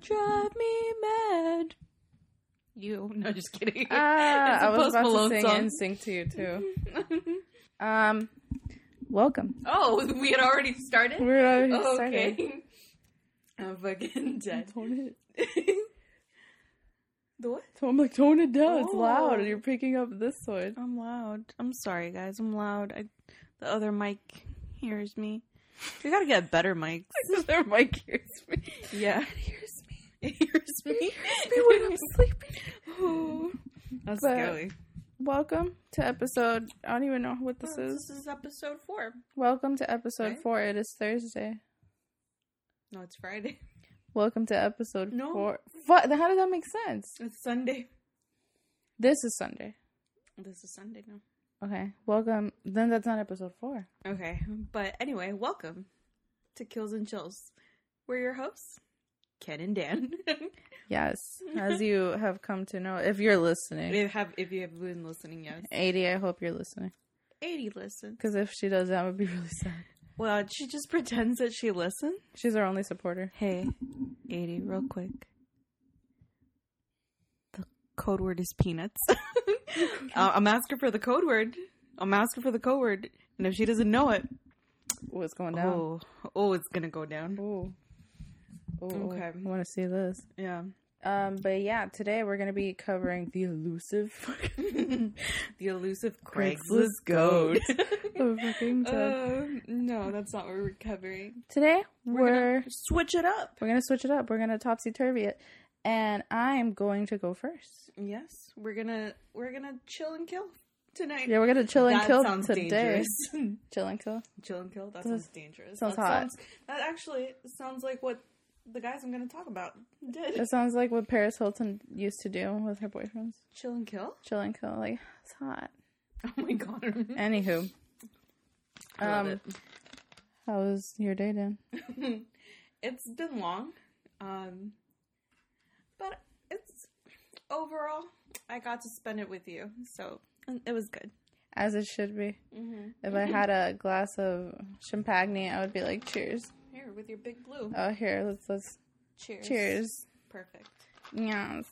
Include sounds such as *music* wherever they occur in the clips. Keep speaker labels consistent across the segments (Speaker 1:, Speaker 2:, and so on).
Speaker 1: drive me mad. You no, just kidding. It's a
Speaker 2: I was
Speaker 1: Post
Speaker 2: about
Speaker 1: Malone
Speaker 2: to sing
Speaker 1: song.
Speaker 2: and sing to you too. *laughs* Um, welcome.
Speaker 1: oh, we had already started.
Speaker 2: We're already
Speaker 1: Oh,
Speaker 2: started.
Speaker 1: okay. *laughs* I'm fucking dead.
Speaker 2: Tone it. *laughs*
Speaker 1: the what?
Speaker 2: So I'm like, tone it down. It's loud,
Speaker 1: Oh.
Speaker 2: and you're picking up this one.
Speaker 1: I'm loud. I'm sorry, guys. I'm loud. I, the other mic hears me. We gotta get better mics.
Speaker 2: Their mic hears me.
Speaker 1: Yeah.
Speaker 2: It hears me.
Speaker 1: It hears me.
Speaker 2: me when I'm sleeping.
Speaker 1: Oh, *laughs* that's
Speaker 2: But-
Speaker 1: scary.
Speaker 2: Welcome to episode. I don't even know what this
Speaker 1: Oh,
Speaker 2: is.
Speaker 1: This is episode four.
Speaker 2: Welcome to episode
Speaker 1: Right?
Speaker 2: four. It is Thursday.
Speaker 1: No, it's Friday.
Speaker 2: Welcome to episode
Speaker 1: No.
Speaker 2: four. What? How does that make sense?
Speaker 1: It's Sunday.
Speaker 2: This is Sunday.
Speaker 1: This is Sunday now.
Speaker 2: Okay. Welcome. Then that's not episode four.
Speaker 1: Okay, but anyway, welcome to Kills and Chills. We're your hosts, Ken and Dan.
Speaker 2: Yes. As *laughs* you have come to know, if you're listening,
Speaker 1: if have if you have been listening, yes.
Speaker 2: 80, I hope you're listening.
Speaker 1: Eighty listens.
Speaker 2: Because if she does, that would be *laughs* really sad.
Speaker 1: Well, she just pretends that she listens.
Speaker 2: She's our only supporter.
Speaker 1: Hey, 80, real quick. The code word is peanuts. *laughs* I'm asking for the code word. I'm asking for the code word. And if she doesn't know it,
Speaker 2: What's going down?
Speaker 1: oh, oh, it's going to go down.
Speaker 2: Oh. Oh,
Speaker 1: Okay.
Speaker 2: I want to see this.
Speaker 1: Yeah.
Speaker 2: Um, but yeah, today we're gonna be covering the elusive *laughs*
Speaker 1: the elusive
Speaker 2: Craigslist
Speaker 1: goat.
Speaker 2: of *laughs* fucking Ted.
Speaker 1: uh, no, that's not what we're covering.
Speaker 2: Today
Speaker 1: We're,
Speaker 2: we're
Speaker 1: gonna switch it up.
Speaker 2: we're gonna switch it up. We're gonna topsy turvy it, and I'm going to go first.
Speaker 1: Yes, we're gonna we're gonna chill and kill tonight.
Speaker 2: Yeah, we're gonna chill and
Speaker 1: that
Speaker 2: kill
Speaker 1: sounds
Speaker 2: today.
Speaker 1: dangerous. *laughs*
Speaker 2: Chill and kill.
Speaker 1: chill and kill. That
Speaker 2: That
Speaker 1: sounds dangerous.
Speaker 2: sounds
Speaker 1: that
Speaker 2: hot.
Speaker 1: Sounds, that actually sounds like what the guys I'm gonna talk about did.
Speaker 2: It sounds like what Paris Hilton used to do with her boyfriends.
Speaker 1: chill and kill.
Speaker 2: Chill and kill. Like it's hot. *laughs*
Speaker 1: Oh my god.
Speaker 2: Anywho,
Speaker 1: I love
Speaker 2: um, how was your day, Dan?
Speaker 1: it. *laughs* it's been long, um, but it's overall I got to spend it with you, so it was good.
Speaker 2: As it should be.
Speaker 1: Mm-hmm.
Speaker 2: If I had a glass of champagne, I would be like, "Cheers."
Speaker 1: Here with your big blue.
Speaker 2: Oh, here, let's let's
Speaker 1: cheers.
Speaker 2: cheers.
Speaker 1: Perfect.
Speaker 2: Yes,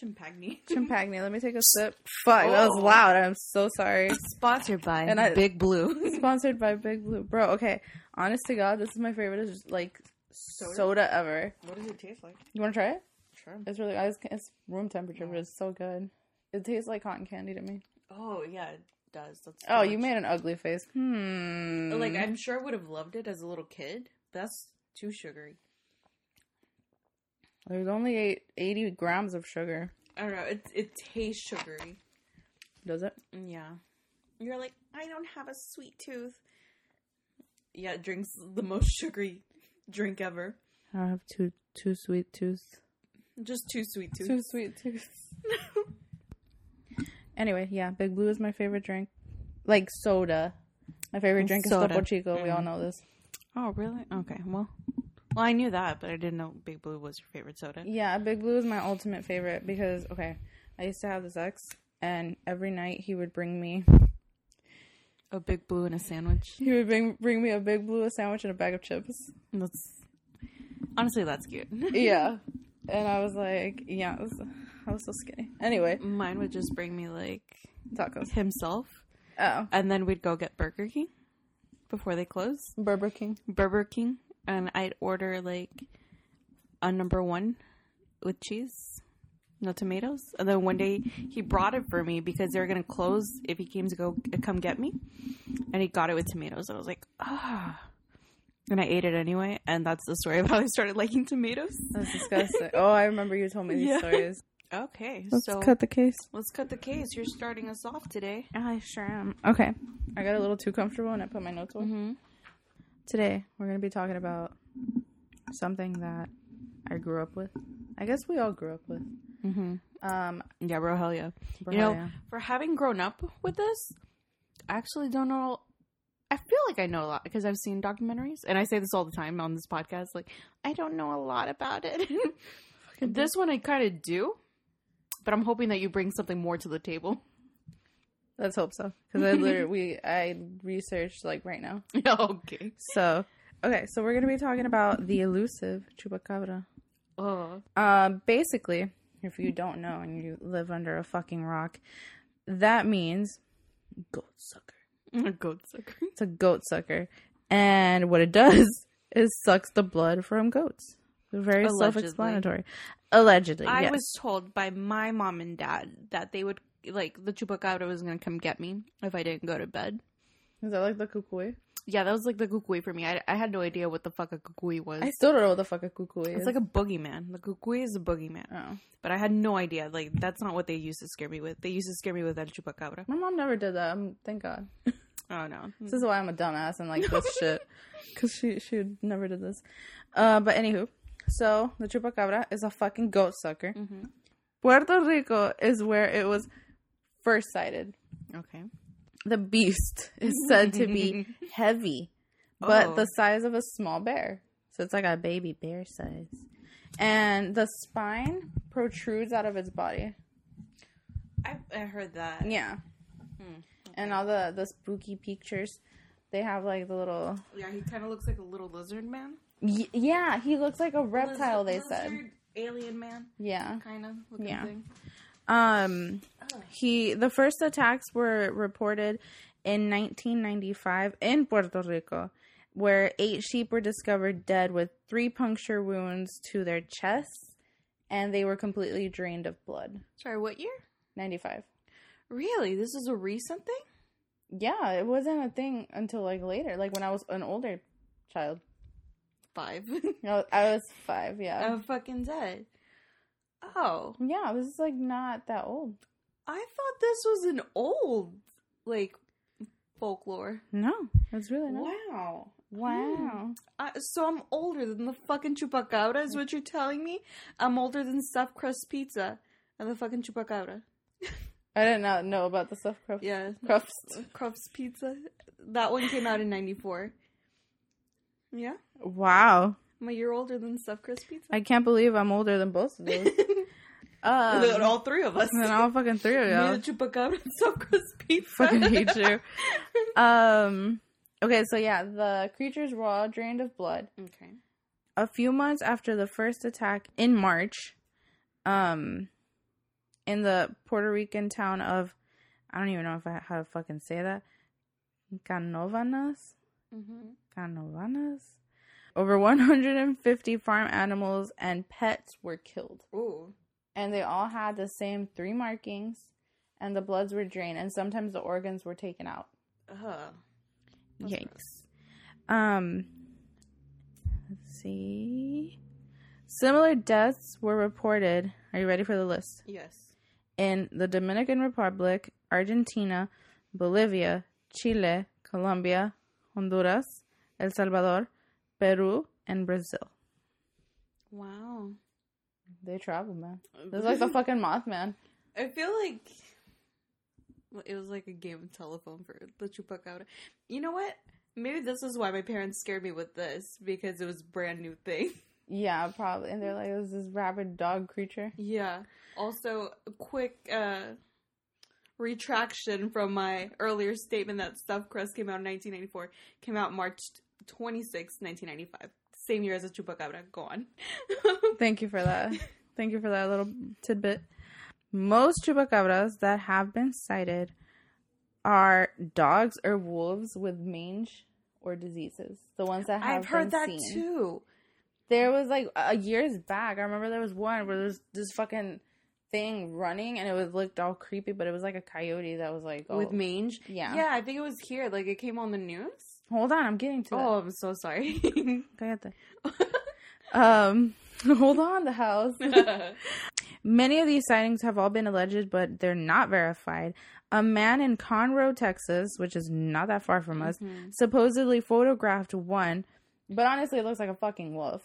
Speaker 1: Chimpagni. *laughs*
Speaker 2: champagne. Let me take a sip. Fuck, that was
Speaker 1: Oh.
Speaker 2: loud. I'm so sorry.
Speaker 1: Sponsored by
Speaker 2: And I-
Speaker 1: Big Blue. *laughs* *laughs*
Speaker 2: Sponsored by Big Blue, bro. Okay, honest to God, this is my favorite. Is like soda? ever.
Speaker 1: what does it taste like?
Speaker 2: You want to try it?
Speaker 1: Sure.
Speaker 2: It's really it's, it's room temperature, but it's so good. It tastes like cotton candy to me.
Speaker 1: Oh yeah, it does. That's
Speaker 2: Oh, you made an ugly face. Hmm.
Speaker 1: like I'm sure I would have loved it as a little kid. That's too sugary.
Speaker 2: There's only eight, 80 grams of sugar.
Speaker 1: I don't know. It it tastes sugary.
Speaker 2: Does it?
Speaker 1: Yeah. You're like, I don't have a sweet tooth. Yeah, it drinks the most *laughs* sugary drink ever.
Speaker 2: I don't have two two sweet tooth.
Speaker 1: Just two sweet tooth.
Speaker 2: Two sweet tooth. *laughs* anyway, yeah, Big Blue is my favorite drink. Like soda. My favorite drink
Speaker 1: Soda.
Speaker 2: is Topo Chico. We all
Speaker 1: Mhm.
Speaker 2: know this.
Speaker 1: Oh, really? Okay. Well, well, I knew that, but I didn't know Big Blue was your favorite soda.
Speaker 2: Yeah, Big Blue is my ultimate favorite because okay, I used to have this ex, and every night he would bring me
Speaker 1: A Big Blue and a sandwich.
Speaker 2: he would bring bring me a Big Blue, a sandwich, and a bag of chips.
Speaker 1: That's honestly that's cute. *laughs*
Speaker 2: Yeah, and I was like, yeah, I was, I was so skinny. Anyway,
Speaker 1: Mine would just bring me like
Speaker 2: tacos.
Speaker 1: himself,
Speaker 2: Oh,
Speaker 1: and then we'd go get Burger King before they close.
Speaker 2: Burger King.
Speaker 1: Burger King, and I'd order like a number one with cheese, no tomatoes. And then one day he brought it for me because they were gonna close if he came to go come get me, and he got it with tomatoes. I was like, ah. And I ate it anyway, and that's the story of how I started liking tomatoes.
Speaker 2: That's *laughs* disgusting. oh, I remember you told me these
Speaker 1: Yeah.
Speaker 2: stories.
Speaker 1: Okay,
Speaker 2: Let's
Speaker 1: so
Speaker 2: cut the case.
Speaker 1: let's cut the case. You're starting us off today.
Speaker 2: I sure am. Okay, I got a little too comfortable and I put my notes away.
Speaker 1: Mm-hmm.
Speaker 2: Today, we're going to be talking about something that I grew up with. I guess we all grew up with.
Speaker 1: Mm-hmm.
Speaker 2: Um,
Speaker 1: Yeah, bro, hell yeah. You know,
Speaker 2: Brahaya.
Speaker 1: for having grown up with this, I actually don't know. I feel like I know a lot because I've seen documentaries, and I say this all the time on this podcast. Like, I don't know a lot about it. *laughs* this one I kind of do, but I'm hoping that you bring something more to the table.
Speaker 2: let's hope so. Because I literally, we, I researched like right now. *laughs*
Speaker 1: okay.
Speaker 2: So, okay, so we're going to be talking about the elusive chupacabra.
Speaker 1: Oh,
Speaker 2: Um, basically, if you don't know and you live under a fucking rock, that means goat sucker.
Speaker 1: A goat sucker.
Speaker 2: It's a goat sucker, and what it does *laughs* is sucks the blood from goats. Very
Speaker 1: Allegedly.
Speaker 2: self-explanatory. Allegedly,
Speaker 1: I
Speaker 2: yes.
Speaker 1: was told by my mom and dad that they would like the chupacabra was gonna come get me if I didn't go to bed.
Speaker 2: Is that like the cucuy?
Speaker 1: Yeah, that was like the cucuy for me. I, I had no idea what the fuck a cucuy was.
Speaker 2: I still don't know what the fuck a cucuy is.
Speaker 1: it's like a boogeyman. The cucuy is a boogeyman,
Speaker 2: oh.
Speaker 1: but I had no idea. Like that's not what they used to scare me with. They used to scare me with el chupacabra.
Speaker 2: My mom never did that. Um, thank God. *laughs*
Speaker 1: Oh no,
Speaker 2: This is why I'm a dumbass and like *laughs* this shit. Because she she never did this. Uh, but anywho, so the chupacabra is a fucking goat sucker.
Speaker 1: Mhm.
Speaker 2: Puerto Rico is where it was first sighted.
Speaker 1: okay.
Speaker 2: The beast is said to be *laughs* heavy, but
Speaker 1: Oh.
Speaker 2: the size of a small bear. So it's like a baby bear size. And the spine protrudes out of its body.
Speaker 1: I, I heard that.
Speaker 2: Yeah.
Speaker 1: Hmm.
Speaker 2: And all the, the spooky pictures, they have like the little.
Speaker 1: Yeah, he kind of looks like a little lizard man.
Speaker 2: Y- yeah, he looks like a reptile, they said.
Speaker 1: lizard Alien man,
Speaker 2: Yeah.
Speaker 1: kind of looking
Speaker 2: Yeah.
Speaker 1: thing.
Speaker 2: Um he the first attacks were reported in 1995 in Puerto Rico where eight sheep were discovered dead with three puncture wounds to their chests and they were completely drained of blood.
Speaker 1: Sorry, what year?
Speaker 2: 95.
Speaker 1: Really? This is a recent thing?
Speaker 2: Yeah, it wasn't a thing until like later, like when I was an older child.
Speaker 1: Five. *laughs*
Speaker 2: I was, I was 5, yeah.
Speaker 1: I'm fucking dead. Oh,
Speaker 2: yeah, this is like not that old.
Speaker 1: I thought this was an old, like, folklore.
Speaker 2: No, it's really not.
Speaker 1: Wow.
Speaker 2: Wow.
Speaker 1: Uh, so I'm older than the fucking chupacabra, is what you're telling me? I'm older than stuffed crust pizza and the fucking chupacabra.
Speaker 2: I did not know about the stuffed crust.
Speaker 1: Yeah.
Speaker 2: crust.
Speaker 1: Crust pizza. That one came out in 94. Yeah?
Speaker 2: Wow.
Speaker 1: I'm a year older than stuffed crust pizza.
Speaker 2: I can't believe I'm older than both of those. *laughs* Um,
Speaker 1: Look all three of us.
Speaker 2: and then all fucking three of y'all.
Speaker 1: the chupacabra, and stuffed crust pizza.
Speaker 2: fucking *laughs* hate you. Um. Okay, so yeah, the creatures were all drained of blood.
Speaker 1: okay.
Speaker 2: A few months after the first attack in March, um, in the Puerto Rican town of, I don't even know if I how to fucking say that, Canovanas,
Speaker 1: Mm-hmm.
Speaker 2: Canovanas. Over 150 farm animals and pets were killed.
Speaker 1: Ooh.
Speaker 2: and they all had the same three markings and the bloods were drained and sometimes the organs were taken out.
Speaker 1: Uh, That's
Speaker 2: yikes. um let's see. Similar deaths were reported. Are you ready for the list?
Speaker 1: Yes.
Speaker 2: in the dominican republic argentina bolivia chile colombia honduras el salvador peru and brazil
Speaker 1: Wow.
Speaker 2: they travel man it's like the *laughs* fucking mothman
Speaker 1: I feel like it was like a game of telephone for the chupacabra. You know what? Maybe this is why my parents scared me with this because it was brand new thing. *laughs*
Speaker 2: yeah probably and they're like it was this rabid dog creature
Speaker 1: Yeah. Also, a quick uh, retraction from my earlier statement that Stuffed Crust came out in 1994. Came out March 26, 1995. Same year as a Chupacabra. Go on. *laughs*
Speaker 2: Thank you for that. Thank you for that little tidbit. Most chupacabras that have been cited are dogs or wolves with mange or diseases. The ones that have
Speaker 1: I've heard that
Speaker 2: seen.
Speaker 1: too.
Speaker 2: There was like a years back. I remember there was one where there's this fucking thing running and it was looked all creepy, but it was like a coyote that was like oh,
Speaker 1: With mange?
Speaker 2: Yeah.
Speaker 1: Yeah, I think it was here. Like, it came on the news.
Speaker 2: Hold on, I'm getting to that.
Speaker 1: Oh, I'm so sorry. *laughs*
Speaker 2: Cállate. Um, *laughs* hold on, the house. *laughs* Many of these sightings have all been alleged, but they're not verified. A man in Conroe, Texas, which is not that far from us,
Speaker 1: Mhm.
Speaker 2: supposedly photographed one, but honestly, it looks like a fucking wolf.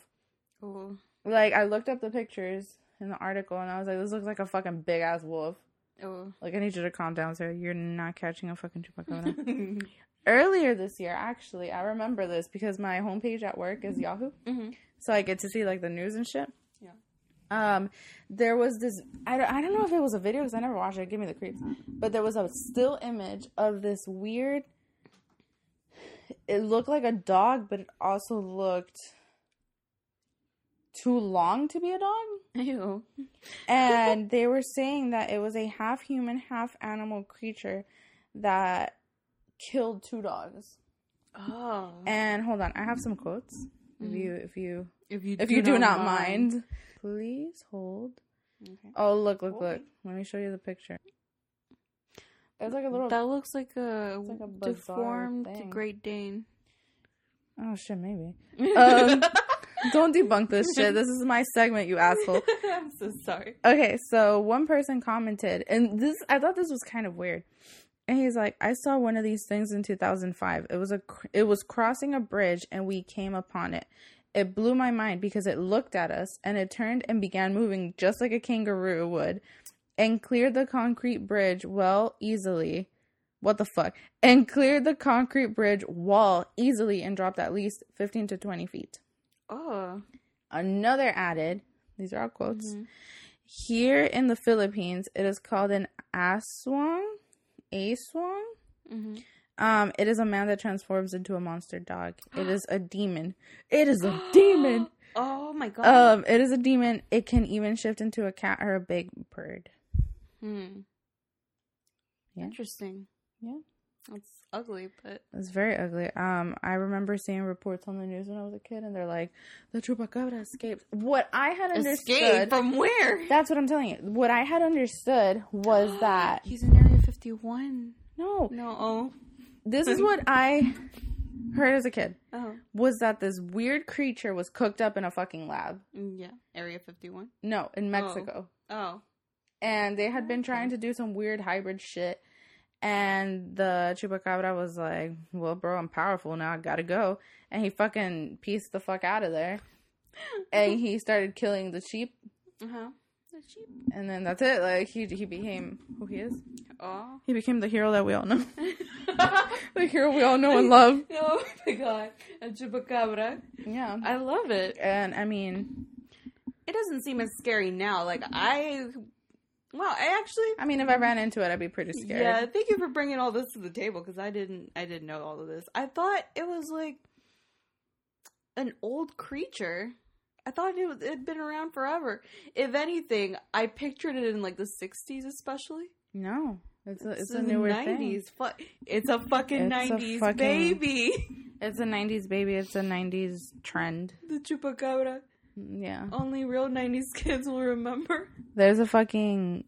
Speaker 1: oh.
Speaker 2: Like, I looked up the pictures in the article and I was like, this looks like a fucking big ass wolf.
Speaker 1: Oh.
Speaker 2: Like, I need you to calm down, sir. You're not catching a fucking chupacabra. Earlier this year, actually, I remember this because my homepage at work is Yahoo.
Speaker 1: Mhm.
Speaker 2: so I get to see like the news and shit.
Speaker 1: Yeah.
Speaker 2: Um, there was this. I don't, I don't know if it was a video because I never watched it. Give me the creeps. But there was a still image of this weird. It looked like a dog, but it also looked too long to be a dog.
Speaker 1: Ew.
Speaker 2: and they were saying that it was a half human, half animal creature that killed two dogs.
Speaker 1: Oh.
Speaker 2: And hold on, I have some quotes. If
Speaker 1: Mhm.
Speaker 2: you if you
Speaker 1: If you
Speaker 2: if you do not mind, please hold.
Speaker 1: Okay.
Speaker 2: Oh, look, look,
Speaker 1: Okay.
Speaker 2: look. Let me show you the picture. It's like a little
Speaker 1: That looks like a,
Speaker 2: like a
Speaker 1: deformed
Speaker 2: thing.
Speaker 1: Great Dane.
Speaker 2: Oh shit, maybe. *laughs* Um, Don't debunk this shit. This is my segment, you asshole. *laughs*
Speaker 1: I'm so sorry.
Speaker 2: Okay, so one person commented, and this I thought this was kind of weird. And he's like, "I saw one of these things in 2005. It was a it was crossing a bridge, and we came upon it. It blew my mind because it looked at us and it turned and began moving just like a kangaroo would, and cleared the concrete bridge well easily. What the fuck? And cleared the concrete bridge wall easily and dropped at least 15 to 20 feet."
Speaker 1: Oh.
Speaker 2: Another added, these are all quotes.
Speaker 1: Mhm.
Speaker 2: Here in the Philippines, it is called an aswang a swan.
Speaker 1: Mm-hmm.
Speaker 2: Um, it is a man that transforms into a monster dog. It is a demon. It is a *gasps* demon.
Speaker 1: Oh my god.
Speaker 2: Um, it is a demon. It can even shift into a cat or a big bird.
Speaker 1: Hmm.
Speaker 2: Yeah.
Speaker 1: Interesting.
Speaker 2: Yeah.
Speaker 1: It's ugly, but
Speaker 2: it's very ugly. Um, I remember seeing reports on the news when I was a kid, and they're like, "The chupacabra escaped." What I had understood
Speaker 1: escaped from where?
Speaker 2: That's what I'm telling you. What I had understood was *gasps* that
Speaker 1: he's an 61.
Speaker 2: No.
Speaker 1: No. Oh.
Speaker 2: This is what I heard as a kid.
Speaker 1: Oh.
Speaker 2: Was that this weird creature was cooked up in a fucking lab.
Speaker 1: Mm, yeah. Area 51?
Speaker 2: No, in oh. Mexico.
Speaker 1: Oh. oh.
Speaker 2: And they had been trying to do some weird hybrid shit. And the chupacabra was like, well, bro, I'm powerful now. I gotta go. And he fucking pieced the fuck out of there. *laughs* and he started killing the sheep.
Speaker 1: Uh-huh. The sheep.
Speaker 2: And then that's it. Like, he, he became who he is.
Speaker 1: Oh.
Speaker 2: He became the hero that we all know. *laughs* *laughs* the hero we all know and love. *laughs*
Speaker 1: oh my god. A chupacabra.
Speaker 2: Yeah.
Speaker 1: I love it.
Speaker 2: And I mean,
Speaker 1: It doesn't seem as scary now. Like, I. Well, I actually.
Speaker 2: I mean, if I ran into it, I'd be pretty scared.
Speaker 1: Yeah, thank you for bringing all this to the table because I didn't I didn't know all of this. I thought it was like an old creature. I thought it was, it'd been around forever. If anything, I pictured it in like the '60s, especially.
Speaker 2: No, it's a it's
Speaker 1: This
Speaker 2: a newer
Speaker 1: '90s.
Speaker 2: thing.
Speaker 1: It's a fucking
Speaker 2: It's a
Speaker 1: '90s
Speaker 2: fucking- *laughs*
Speaker 1: baby.
Speaker 2: It's a '90s baby. It's a '90s trend.
Speaker 1: the chupacabra.
Speaker 2: Yeah.
Speaker 1: Only real '90s kids will remember.
Speaker 2: There's a fucking,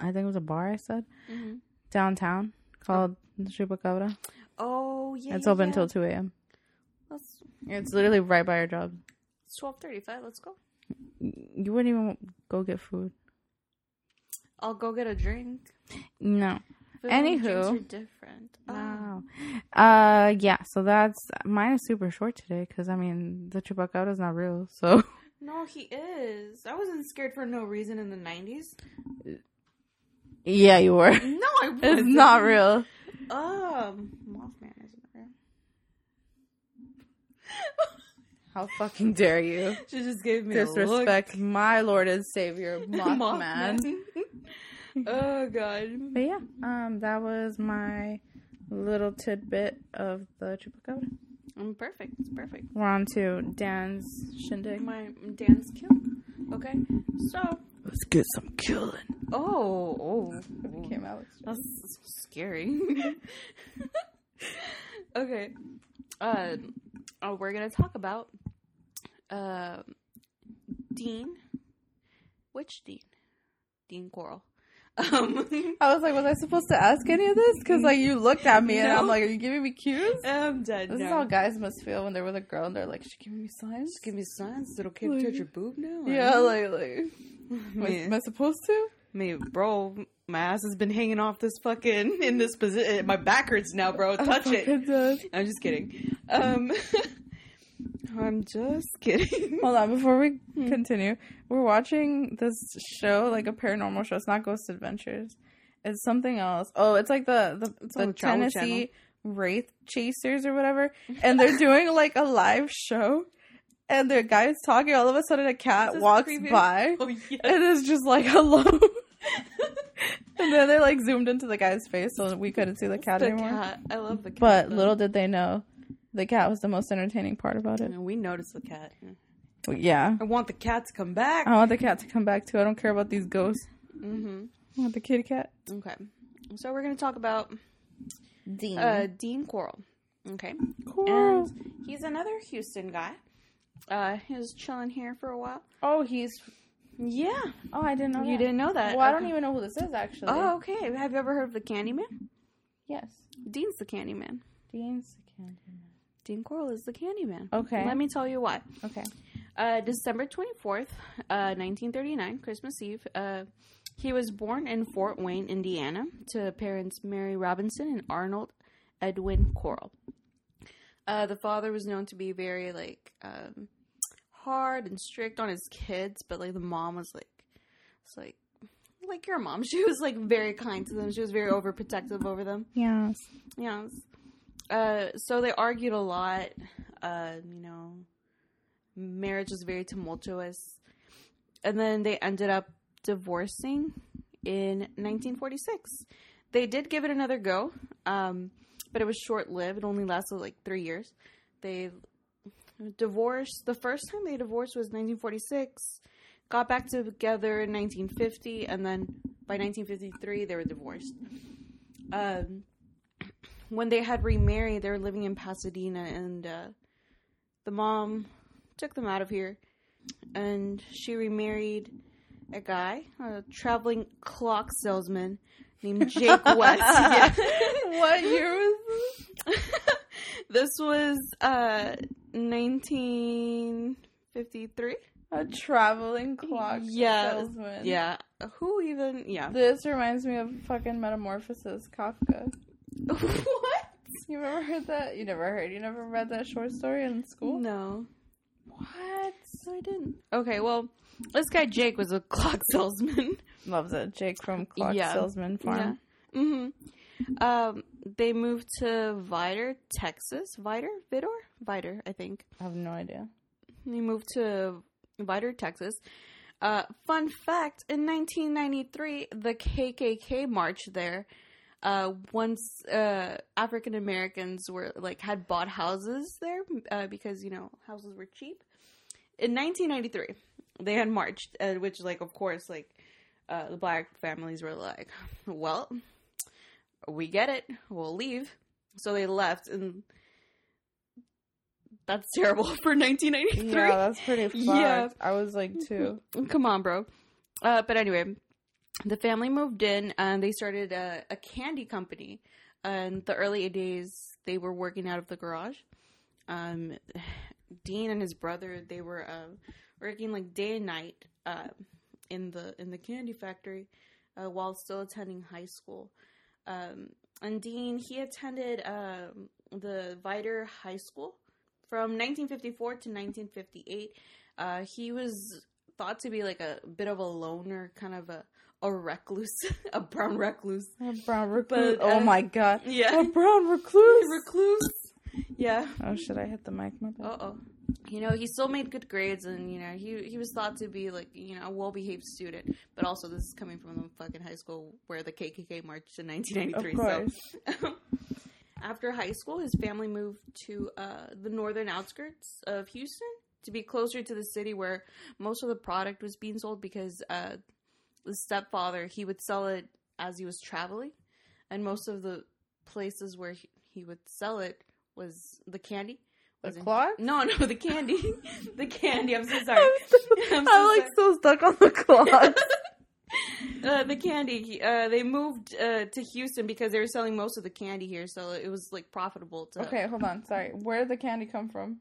Speaker 2: I think it was a bar. I said
Speaker 1: Mm-hmm.
Speaker 2: downtown called the Chupacabra.
Speaker 1: Oh yeah,
Speaker 2: it's
Speaker 1: yeah,
Speaker 2: open
Speaker 1: yeah.
Speaker 2: until two a.m.
Speaker 1: Let's,
Speaker 2: It's literally right by our job.
Speaker 1: It's twelve thirty-five. Let's go.
Speaker 2: You wouldn't even go get food.
Speaker 1: I'll go get a drink.
Speaker 2: No.
Speaker 1: Food
Speaker 2: Anywho.
Speaker 1: different. Oh.
Speaker 2: Wow. Uh, yeah. So that's mine is super short today because I mean the Chupacabra is not real. So *laughs*
Speaker 1: No, he is. I wasn't scared for no reason in the nineties.
Speaker 2: yeah, you were.
Speaker 1: No, I wasn't. *laughs*
Speaker 2: It's not real.
Speaker 1: Um, Mothman isn't real. *laughs*
Speaker 2: How fucking dare you *laughs*
Speaker 1: She just gave me a
Speaker 2: disrespect my Lord and Savior
Speaker 1: look. *laughs*
Speaker 2: Mothman? *laughs*
Speaker 1: oh god.
Speaker 2: But yeah, um, that was my little tidbit of the chupacabra.
Speaker 1: I'm perfect. It's perfect.
Speaker 2: We're on to Dan's shindig.
Speaker 1: My dance kill. Okay. So.
Speaker 2: Let's get some killing.
Speaker 1: Oh. Oh.
Speaker 2: Became Alex.
Speaker 1: That's scary. okay. Uh, oh, we're gonna talk about uh, Dean. Which Dean? Dean Corll. Um, *laughs*
Speaker 2: I was like, was I supposed to ask any of this? Because like you looked at me and I'm like, are you giving me cues?
Speaker 1: I'm dead.
Speaker 2: This
Speaker 1: no.
Speaker 2: is how guys must feel when they're with a girl and they're like, she giving me signs.
Speaker 1: Just giving me signs. Is it okay to touch your boob now?
Speaker 2: Yeah, like like. *laughs* Am I,
Speaker 1: Man.
Speaker 2: am I supposed to?
Speaker 1: Me, bro, my ass has been hanging off this fucking in this position. My back hurts now, bro. *laughs* Touch it.
Speaker 2: It does.
Speaker 1: I'm just kidding. Um, I'm just *laughs* kidding.
Speaker 2: Hold on, before we
Speaker 1: Hmm.
Speaker 2: continue, we're watching this show, like a paranormal show. It's not Ghost Adventures. It's something else. Oh, it's like the the,
Speaker 1: It's
Speaker 2: the Tennessee Wraith Chasers or whatever, and they're *laughs* doing like a live show, and the guy's talking. All of a sudden, a cat walks
Speaker 1: creepy.
Speaker 2: by, *laughs*
Speaker 1: Oh yes.
Speaker 2: and it's just like hello. and then they like zoomed into the guy's face, so we couldn't see the cat
Speaker 1: the
Speaker 2: anymore.
Speaker 1: cat. I love the cat.
Speaker 2: But
Speaker 1: though.
Speaker 2: little did they know, the cat was the most entertaining part about it.
Speaker 1: And we noticed the cat.
Speaker 2: Yeah.
Speaker 1: I want the cat to come back.
Speaker 2: I want the cat to come back too. I don't care about these ghosts.
Speaker 1: Mm-hmm.
Speaker 2: I want the kitty cat.
Speaker 1: Okay. So we're gonna talk about
Speaker 2: Dean.
Speaker 1: uh, Dean Corll. Okay.
Speaker 2: cool.
Speaker 1: And he's another Houston guy. Uh, he was chilling here for a while.
Speaker 2: oh, he's.
Speaker 1: Yeah.
Speaker 2: Oh, I didn't know.
Speaker 1: You
Speaker 2: that.
Speaker 1: didn't know that.
Speaker 2: Well, I don't even know who this is actually.
Speaker 1: Oh, okay. Have you ever heard of the Candyman?
Speaker 2: yes.
Speaker 1: Dean's the Candyman.
Speaker 2: Dean's the candy.
Speaker 1: Dean Corll is the Candyman.
Speaker 2: Okay.
Speaker 1: Let me tell you why.
Speaker 2: Okay.
Speaker 1: Uh, December 24th, uh, 1939, Christmas Eve. Uh, he was born in Fort Wayne, Indiana, to parents Mary Robinson and Arnold Edwin Corll. Uh, the father was known to be very, like, um, hard and strict on his kids, but, like, the mom was, like, it's like, like your mom. *laughs* She was, like, very kind to them. She was very overprotective over them.
Speaker 2: Yes.
Speaker 1: Yeah. Uh, so they argued a lot. Uh, you know, marriage was very tumultuous. And then they ended up divorcing in 1946. They did give it another go, um, but it was short lived. It only lasted like three years. They divorced. The first time they divorced was 1946. Got back together in 1950, and then by 1953 they were divorced. Um, when they had remarried, they were living in Pasadena, and uh, the mom took them out of here, and she remarried a guy, a traveling clock salesman named Jake *laughs* West. *laughs*
Speaker 2: What year was *laughs* this?
Speaker 1: this was uh 1953.
Speaker 2: A traveling clock
Speaker 1: Yeah,
Speaker 2: salesman.
Speaker 1: Yeah, who even? Yeah.
Speaker 2: This reminds me of fucking Metamorphosis, Kafka. *laughs*
Speaker 1: what?
Speaker 2: You ever heard that? You never heard. You never read that short story in school?
Speaker 1: No,
Speaker 2: What?
Speaker 1: I didn't. Okay, well, this guy Jake was a *laughs* clock salesman.
Speaker 2: Loves it. Jake from Clock
Speaker 1: Yeah.
Speaker 2: Salesman Farm.
Speaker 1: Yeah. Mm-hmm. Um, they moved to Vidor, Texas. Vidor, Vidor, Vidor, I think.
Speaker 2: I have no idea.
Speaker 1: They moved to Vidor, Texas. Uh, fun fact: In 1993, the KKK marched there. Uh, once uh, African Americans were like had bought houses there uh, because you know houses were cheap. In 1993, they had marched, uh, which like of course like uh, the black families were like, well, we get it, we'll leave. So they left, and that's terrible *laughs* for 1993.
Speaker 2: Yeah, that's pretty *laughs* fucked.
Speaker 1: Yeah.
Speaker 2: I was like two. *laughs*
Speaker 1: Come on, bro. Uh, but anyway, the family moved in and they started a, a candy company. And the early days, they were working out of the garage. Um, Dean and his brother, they were uh, working like day and night uh, in the in the candy factory uh, while still attending high school. Um, and Dean, he attended um, the Vidor High School from 1954 to 1958. Uh, he was thought to be like a bit of a loner, kind of a a recluse, *laughs* a brown recluse.
Speaker 2: A brown recluse.
Speaker 1: But,
Speaker 2: oh
Speaker 1: uh,
Speaker 2: my god.
Speaker 1: Yeah,
Speaker 2: A brown *laughs* recluse.
Speaker 1: recluse. Yeah.
Speaker 2: oh should I hit the mic. My bad.
Speaker 1: Uh oh. You know, he still made good grades, and you know, he he was thought to be like you know a well behaved student. But also, this is coming from the fucking high school where the KKK marched in 1993.
Speaker 2: Of course.
Speaker 1: So, *laughs* after high school, his family moved to uh, the northern outskirts of Houston to be closer to the city where most of the product was being sold. Because uh, the stepfather he would sell it as he was traveling, and most of the places where he, he would sell it was the candy.
Speaker 2: The clock?
Speaker 1: No, no, the candy. *laughs* the candy. I'm so sorry. *laughs* I'm so *laughs*
Speaker 2: I'm like so stuck on the clock.
Speaker 1: uh, the candy. Uh, they moved uh, to Houston because they were selling most of the candy here, so it was like profitable to.
Speaker 2: okay, hold on. Sorry. Where did the candy come from?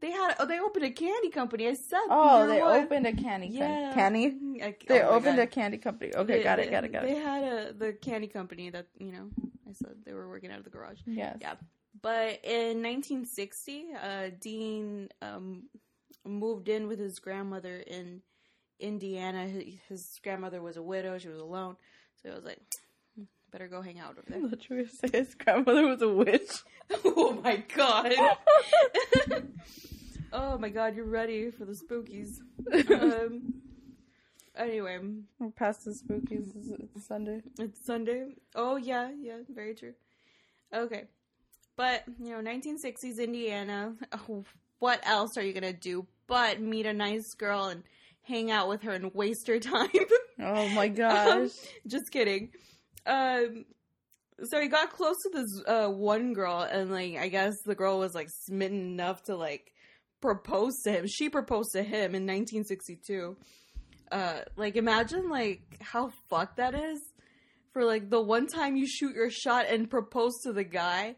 Speaker 1: They had. Oh, they opened a candy company. I said.
Speaker 2: Oh, they
Speaker 1: one.
Speaker 2: opened a candy.
Speaker 1: Yeah.
Speaker 2: Candy. *laughs*
Speaker 1: I-
Speaker 2: They
Speaker 1: oh
Speaker 2: opened a candy company. Okay,
Speaker 1: They-
Speaker 2: got it, got it, got
Speaker 1: They
Speaker 2: it.
Speaker 1: had a the candy company that you know. I said they were working out of the garage.
Speaker 2: Yes.
Speaker 1: Yeah. But in 1960, uh, Dean um, moved in with his grandmother in Indiana. His, his grandmother was a widow; she was alone, so he was like, "Hmm, "Better go hang out over
Speaker 2: I
Speaker 1: there."
Speaker 2: thought you were say his grandmother was a witch. *laughs*
Speaker 1: oh my god! *laughs* oh my god! You're ready for the spookies. *laughs* Um, anyway,
Speaker 2: We're past the spookies. It's- Sunday.
Speaker 1: It's Sunday. Oh yeah, yeah, very true. Okay, but you know, 1960s Indiana. Oh, what else are you gonna do but meet a nice girl and hang out with her and waste her time?
Speaker 2: Oh my
Speaker 1: Um,
Speaker 2: gosh.
Speaker 1: just kidding. Um, so he got close to this uh, one girl, and like I guess the girl was like smitten enough to like propose to him. She proposed to him in 1962. Uh, like imagine like how fucked that is for like the one time you shoot your shot and propose to the guy.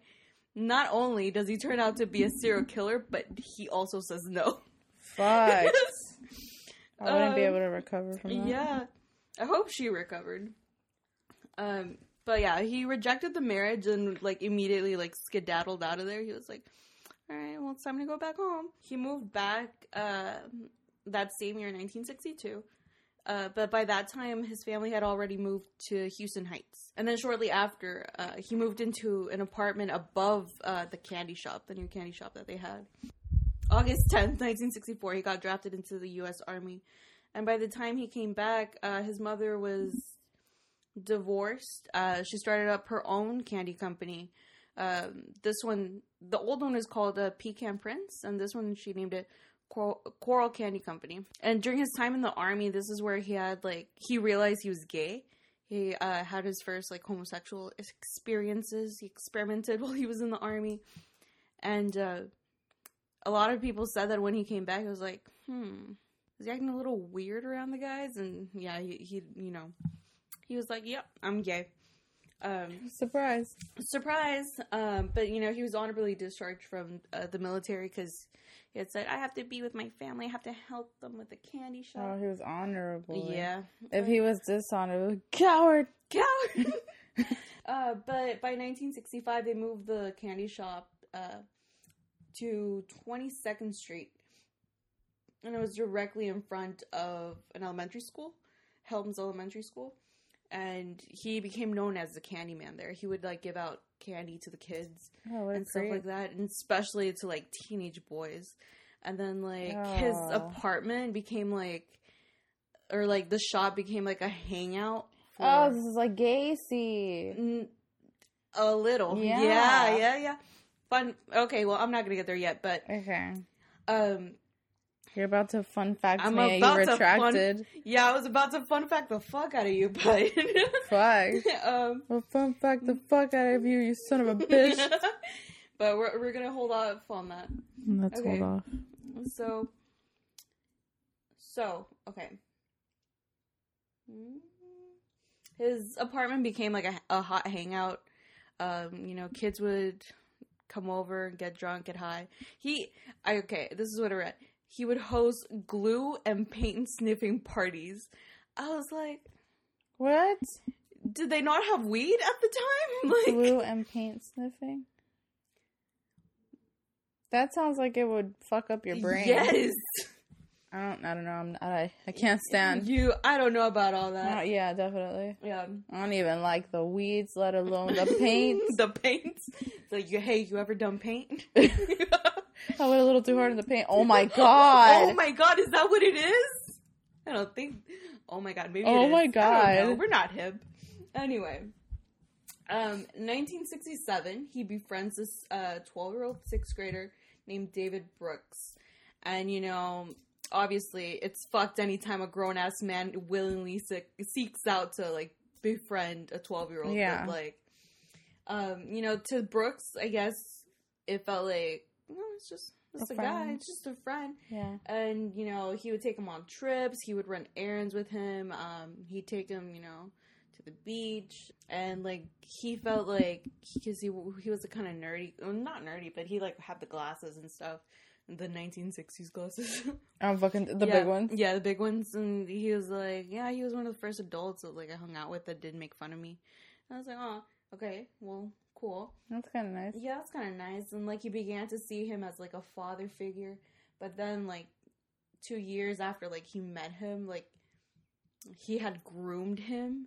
Speaker 1: Not only does he turn out to be a serial killer, but he also says no.
Speaker 2: Fuck. *laughs* I wouldn't be
Speaker 1: Um,
Speaker 2: able to recover from that.
Speaker 1: Yeah. I hope she recovered. Um, but yeah, he rejected the marriage and like immediately like skedaddled out of there. He was like, "All right, well, it's time to go back home." He moved back uh, that same year, 1962. Uh, but by that time, his family had already moved to Houston Heights. And then shortly after, uh, he moved into an apartment above uh, the candy shop, the new candy shop that they had. August 10th, 1964, he got drafted into the U.S. Army. And by the time he came back, uh, his mother was divorced. Uh, she started up her own candy company. Um, this one, the old one is called uh, Pecan Prince, and this one she named it Corll, Corll Candy Company. And during his time in the army, this is where he had like he realized he was gay. He uh, had his first like homosexual experiences. He experimented *laughs* while he was in the army, and uh, a lot of people said that when he came back, it was like, hmm, is he acting a little weird around the guys? And yeah, he, he you know, he was like, yep, I'm gay. Um,
Speaker 2: Surprise.
Speaker 1: surprise. Um, but you know, he was honorably discharged from uh, the military because he had said, I have to be with my family. I have to help them with the candy shop."
Speaker 2: Oh, he was honorable.
Speaker 1: yeah.
Speaker 2: If he was dishonorable, coward.
Speaker 1: Coward. *laughs* *laughs* uh, but by 1965, they moved the candy shop uh, to 22nd Street, and it was directly in front of an elementary school, Helms Elementary School. And he became known as the candy man there. He would like give out candy to the kids
Speaker 2: Oh,
Speaker 1: and stuff like that, and especially to like teenage boys. And then like his
Speaker 2: Oh.
Speaker 1: apartment became like, or like the shop became like a hangout. For,
Speaker 2: Oh, this is like Gacy.
Speaker 1: A little.
Speaker 2: Yeah.
Speaker 1: Yeah. yeah, yeah, Fun. Okay, well, I'm not gonna get there yet, but
Speaker 2: Okay.
Speaker 1: um,
Speaker 2: You're about to fun fact
Speaker 1: I'm
Speaker 2: me.
Speaker 1: about
Speaker 2: You
Speaker 1: to
Speaker 2: retracted.
Speaker 1: yeah, I was about to fun fact the fuck out of you, but *laughs*
Speaker 2: Fuck.
Speaker 1: um,
Speaker 2: Well, fun fact the fuck out of you, you son of a bitch. *laughs*
Speaker 1: but we're we're gonna hold off on that.
Speaker 2: Let's
Speaker 1: Okay.
Speaker 2: hold off.
Speaker 1: So, so okay. His apartment became like a, a hot hangout. Um, you know, kids would come over, and get drunk, get high. He, I, okay, this is what I read. He would host glue and paint sniffing parties. I was like,
Speaker 2: What?
Speaker 1: did they not have weed at the time? *laughs* Like,
Speaker 2: Glue and paint sniffing? That sounds like it would fuck up your brain.
Speaker 1: Yes.
Speaker 2: I don't. I don't know. I'm. I. I can't stand.
Speaker 1: You, I don't know about all that.
Speaker 2: yeah, definitely.
Speaker 1: Yeah.
Speaker 2: I don't even like the weeds, let alone the *laughs* paint.
Speaker 1: the paint. It's like, you, hey, you ever done paint? *laughs*
Speaker 2: I went a little too hard in the paint. Oh my god. *laughs*
Speaker 1: Oh my god, is that what it is? I don't think. Oh my god, maybe.
Speaker 2: Oh my
Speaker 1: I don't know.
Speaker 2: God.
Speaker 1: we're not hip. Anyway, um, 1967, he befriends this uh 12 year old sixth grader named David Brooks, and you know. Obviously, it's fucked anytime a grown ass man willingly se- seeks out to like befriend a twelve year old.
Speaker 2: Yeah.
Speaker 1: like, um, you know, to Brooks, I guess it felt like, no, it's just it's
Speaker 2: A
Speaker 1: a, guy, it's just a friend.
Speaker 2: Yeah.
Speaker 1: and you know he would take him on trips he would run errands with him um he'd take him you know to the beach. And like he felt like because he he was a kind of nerdy well, not nerdy but he like had the glasses and stuff the 1960s glasses.
Speaker 2: I'm *laughs* fucking the
Speaker 1: Yeah,
Speaker 2: big ones.
Speaker 1: yeah the big ones and he was like yeah he was one of the first adults that like i hung out with that did make fun of me. And i was like oh okay well cool
Speaker 2: That's kind of nice.
Speaker 1: yeah, that's kind of nice. And like you began to see him as like a father figure, but then like two years after like he met him, like he had groomed him,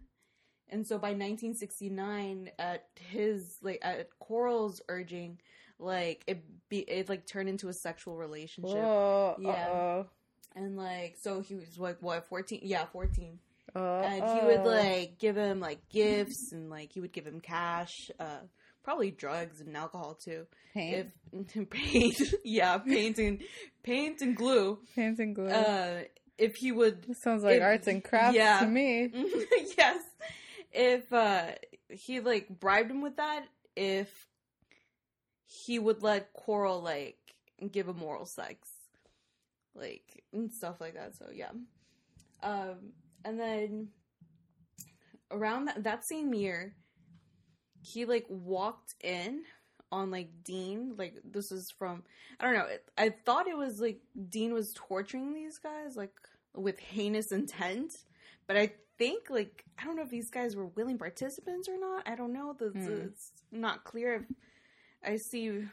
Speaker 1: and so by 1969, at his like at Corll's urging, like it be it like turned into a sexual relationship,
Speaker 2: Whoa.
Speaker 1: Yeah.
Speaker 2: Uh-oh.
Speaker 1: and like so he was like what 14? Yeah, 14
Speaker 2: Uh-oh.
Speaker 1: and he would like give him like gifts and like he would give him cash uh probably drugs and alcohol too.
Speaker 2: Paint,
Speaker 1: If *laughs* paint, yeah, paint and paint and glue.
Speaker 2: paint and glue.
Speaker 1: Uh, if he would
Speaker 2: Sounds like
Speaker 1: if-
Speaker 2: arts and crafts
Speaker 1: yeah.
Speaker 2: to me. *laughs*
Speaker 1: yes. If uh he like bribed him with that, if he would let Corll like give him oral sex. Like and stuff like that. So yeah. Um and then around that, that same year he like walked in on like Dean like this is from I don't know it, I thought it was like Dean was torturing these guys like with heinous intent but I think like I don't know if these guys were willing participants or not I don't know the,
Speaker 2: Hmm.
Speaker 1: it's not clear if I see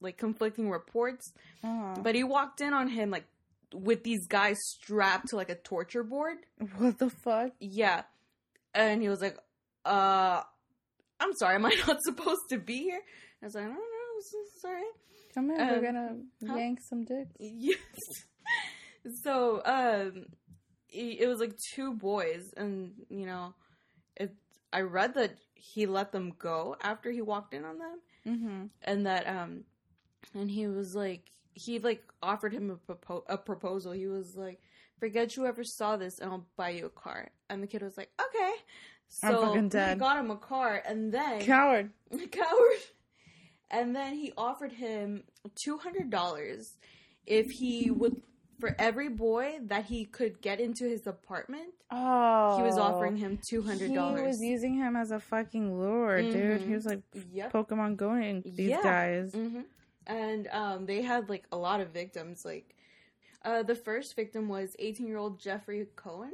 Speaker 1: like conflicting reports
Speaker 2: Oh.
Speaker 1: but he walked in on him like with these guys strapped to like a torture board
Speaker 2: what the fuck?
Speaker 1: yeah. And he was like, uh, I'm sorry, am I *laughs* not supposed to be here? I was like, no, it's, it's sorry.
Speaker 2: Come here,
Speaker 1: Um,
Speaker 2: we're gonna
Speaker 1: huh?
Speaker 2: yank some dicks.
Speaker 1: Yes. *laughs* so, um, it, it was like two boys, and, you know, it, I read that he let them go after he walked in on them,
Speaker 2: Mm-hmm.
Speaker 1: and that, um, and he was like, he like offered him a, propo- a proposal. He was like, forget you ever saw this and I'll buy you a car. And the kid was like, okay.
Speaker 2: I'm
Speaker 1: So he got him a car and then
Speaker 2: Coward. *laughs*
Speaker 1: coward. And then he offered him two hundred dollars if he would for every boy that he could get into his apartment.
Speaker 2: Oh,
Speaker 1: He was offering him two hundred dollars.
Speaker 2: He was using him as a fucking lure, dude.
Speaker 1: Mhm.
Speaker 2: He was like
Speaker 1: Yep.
Speaker 2: Pokemon going these
Speaker 1: Yeah.
Speaker 2: guys.
Speaker 1: hmm And um, they had like a lot of victims. Like uh, the first victim was 18 year old Jeffrey Konen.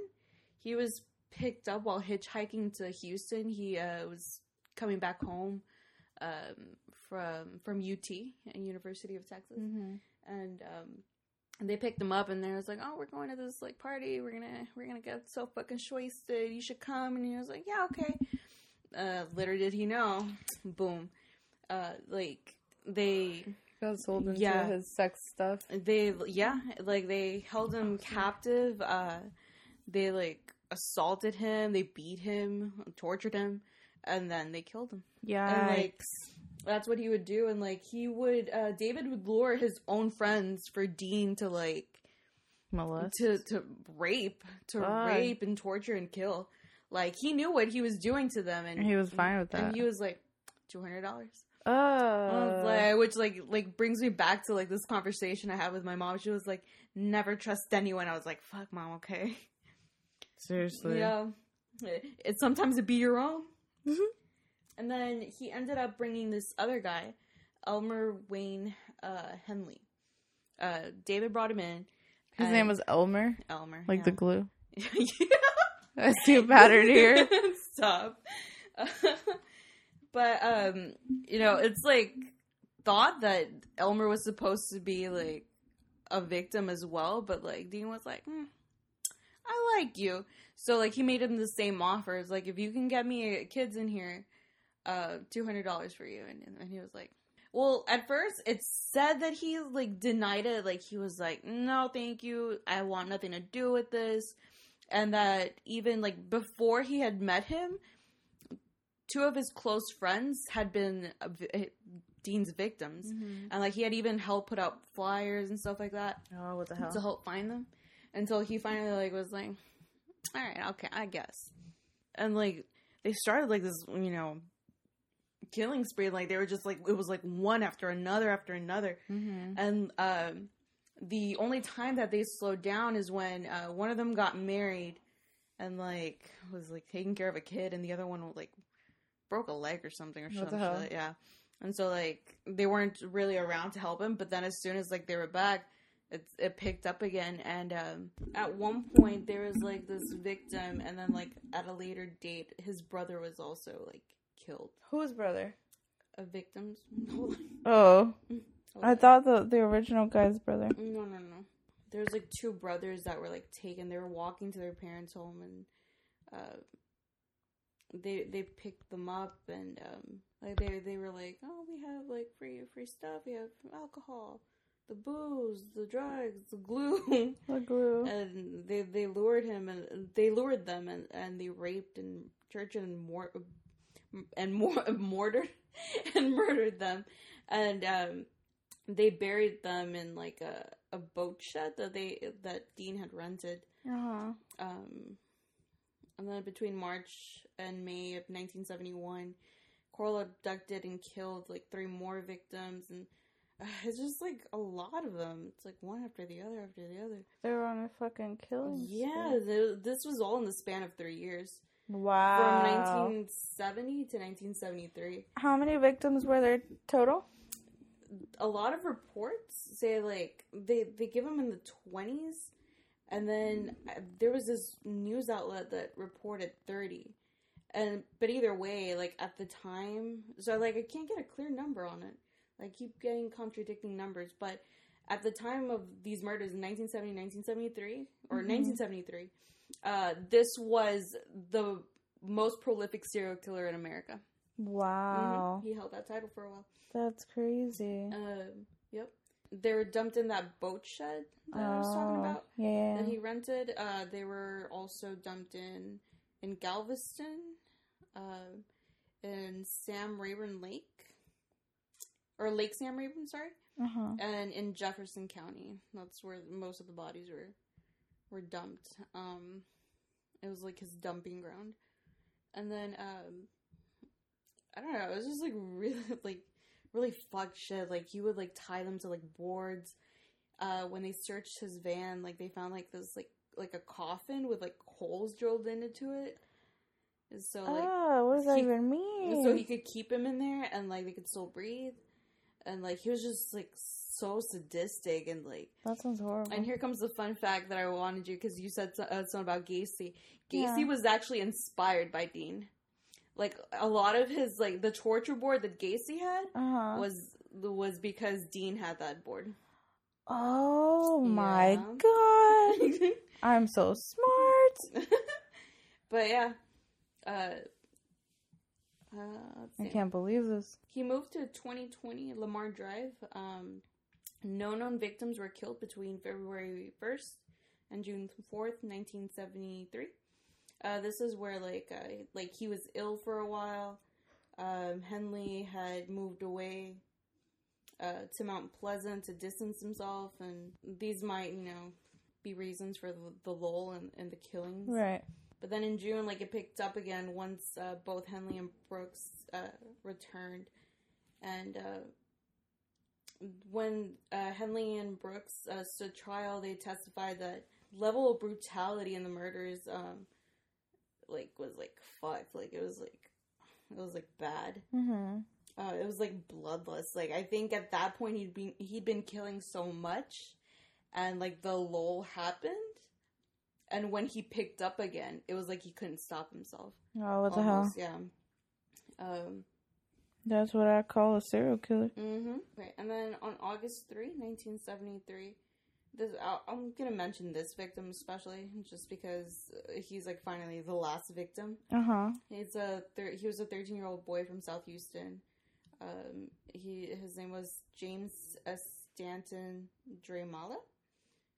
Speaker 1: He was picked up while hitchhiking to Houston. He uh, was coming back home um, from from UT, and University of Texas,
Speaker 2: Mm-hmm.
Speaker 1: and um, and they picked him up and they was like, "Oh, we're going to this like party. We're gonna we're gonna get so fucking wasted. You should come." And he was like, "Yeah, okay." Uh, little did he know, *tsk* boom, uh, like they
Speaker 2: Got sold into
Speaker 1: Yeah.
Speaker 2: his sex stuff.
Speaker 1: they yeah like they held him captive uh they like assaulted him they beat him tortured him and then they killed him
Speaker 2: Yeah,
Speaker 1: like that's what he would do and like he would uh david would lure his own friends for dean to like
Speaker 2: molest.
Speaker 1: to to rape to
Speaker 2: God.
Speaker 1: rape and torture and kill like he knew what he was doing to them and
Speaker 2: He was fine with that.
Speaker 1: and he was like $200
Speaker 2: oh,
Speaker 1: like, which like like brings me back to like this conversation I had with my mom. She was like, "Never trust anyone." I was like, "Fuck, mom, okay."
Speaker 2: Seriously.
Speaker 1: Yeah, it's sometimes to be your own.
Speaker 2: Mhm.
Speaker 1: And then he ended up bringing this other guy, Elmer Wayne uh, Henley. Uh, David brought him in.
Speaker 2: His name was Elmer,
Speaker 1: Elmer,
Speaker 2: like the glue.
Speaker 1: yeah. *laughs*
Speaker 2: I see a pattern here. *laughs*
Speaker 1: Stop. *laughs* but um, you know, it's like thought that Elmer was supposed to be like a victim as well, but like Dean was like, hmm, I like you. So like he made him the same offers. Like if you can get me kids in here, uh, two hundred dollars for you, and and he was like. Well, at first it said that he like denied it, like he was like, "No, thank you. I want nothing to do with this." and that even like before he had met him, two of his close friends had been uh, vi- Dean's victims, and like he had even helped put out flyers and stuff like that
Speaker 2: Oh, what the hell?
Speaker 1: to help find them, until he finally like was like, "All right, okay, I guess," and like they started like this, you know. Killing spree, like they were just like it was like one after another after another,
Speaker 2: mm-hmm.
Speaker 1: and um, the only time that they slowed down is when uh, one of them got married and like was like taking care of a kid, and the other one like broke a leg or something or something. Yeah, and so like they weren't really around to help him. But then as soon as like they were back, it it picked up again. And um, at one point there was like this victim, and then like at a later date, his brother was also like killed.
Speaker 2: Whose brother?
Speaker 1: A victim's. *laughs*
Speaker 2: Oh,
Speaker 1: Hold
Speaker 2: I thought the the original guy's brother.
Speaker 1: No, no, no. There's like two brothers that were like taken. They were walking to their parents' home, and uh, they they picked them up, and um, like they they were like, oh, we have like free free stuff. We have alcohol, the booze, the drugs, the glue, *laughs*
Speaker 2: The glue.
Speaker 1: and they they lured him, and they lured them, and and they raped and tortured and more and more *laughs* mortared *laughs* and murdered them, and um, they buried them in like a, a boat shed that they that Dean had rented.
Speaker 2: Uh-huh.
Speaker 1: Um, and then between March and May of 1971, Corll abducted and killed like three more victims, and *laughs* it's just like a lot of them. It's like one after the other after the other.
Speaker 2: They were on a fucking killing.
Speaker 1: Yeah, this was all in the span of three years,
Speaker 2: Wow.
Speaker 1: from 1970 to 1973.
Speaker 2: How many victims were there total?
Speaker 1: a lot of reports say like they they give them in the 20s and then uh, there was this news outlet that reported 30 and but either way like at the time so like i can't get a clear number on it i keep getting contradicting numbers but at the time of these murders in 1970 1973 or 1973 uh this was the most prolific serial killer in america
Speaker 2: Wow.
Speaker 1: Mhm. he held that title for a while
Speaker 2: That's crazy.
Speaker 1: um, yep. They were dumped in that boat shed that I was talking
Speaker 2: Oh,
Speaker 1: about
Speaker 2: Yeah.
Speaker 1: that he rented. Uh, they were also dumped in in Galveston, uh, in Sam Rayburn Lake, or Lake Sam Rayburn, sorry,
Speaker 2: uh-huh.
Speaker 1: and in Jefferson County. That's where most of the bodies were were dumped. Um, it was like his dumping ground, and then um, I don't know. It was just like *laughs* really like really fucked shit. Like he would like tie them to like boards. Uh, when they searched his van, like they found like this like like a coffin with like holes drilled into it. And so like
Speaker 2: oh, what does that even mean?
Speaker 1: so he could keep him in there and like they could still breathe. And like he was just like so sadistic and like
Speaker 2: that sounds horrible.
Speaker 1: and here comes the fun fact that I wanted you because you said uh, something about Gacy. Gacy
Speaker 2: Yeah.
Speaker 1: was actually inspired by Dean. Like a lot of his like the torture board that Gacy had
Speaker 2: uh-huh.
Speaker 1: was was because Dean had that board.
Speaker 2: oh my
Speaker 1: Yeah.
Speaker 2: god. *laughs* I'm so smart. *laughs*
Speaker 1: but yeah, uh, uh,
Speaker 2: I can't believe this.
Speaker 1: He moved to 2020 Lamar Drive. Um, no known victims were killed between February 1st and June 4th, 1973. Uh, this is where like uh, like he was ill for a while. Um, Henley had moved away uh, to Mount Pleasant to distance himself, and these might you know be reasons for the, the lull and, and the killings.
Speaker 2: Right.
Speaker 1: But then in June, like it picked up again once uh, both Henley and Brooks uh, returned, and uh, when uh, Henley and Brooks uh, stood trial, they testified that level of brutality in the murders, um, like was like fucked, like it was like it was like bad.
Speaker 2: Mm-hmm.
Speaker 1: Uh, it was like bloodless. Like I think at that point he'd been he'd been killing so much, and like the lull happened, and when he picked up again, it was like he couldn't stop himself.
Speaker 2: Oh, what the hell?
Speaker 1: Yeah. Um.
Speaker 2: That's what I call a serial killer.
Speaker 1: Mm-hmm. Okay, and then on August 3, 1973, this I- I'm gonna mention this victim especially just because uh, he's like finally the last victim.
Speaker 2: Uh huh.
Speaker 1: He's a thir- he was a 13 year old boy from South Houston. Um, he his name was James S. Stanton Dreymala.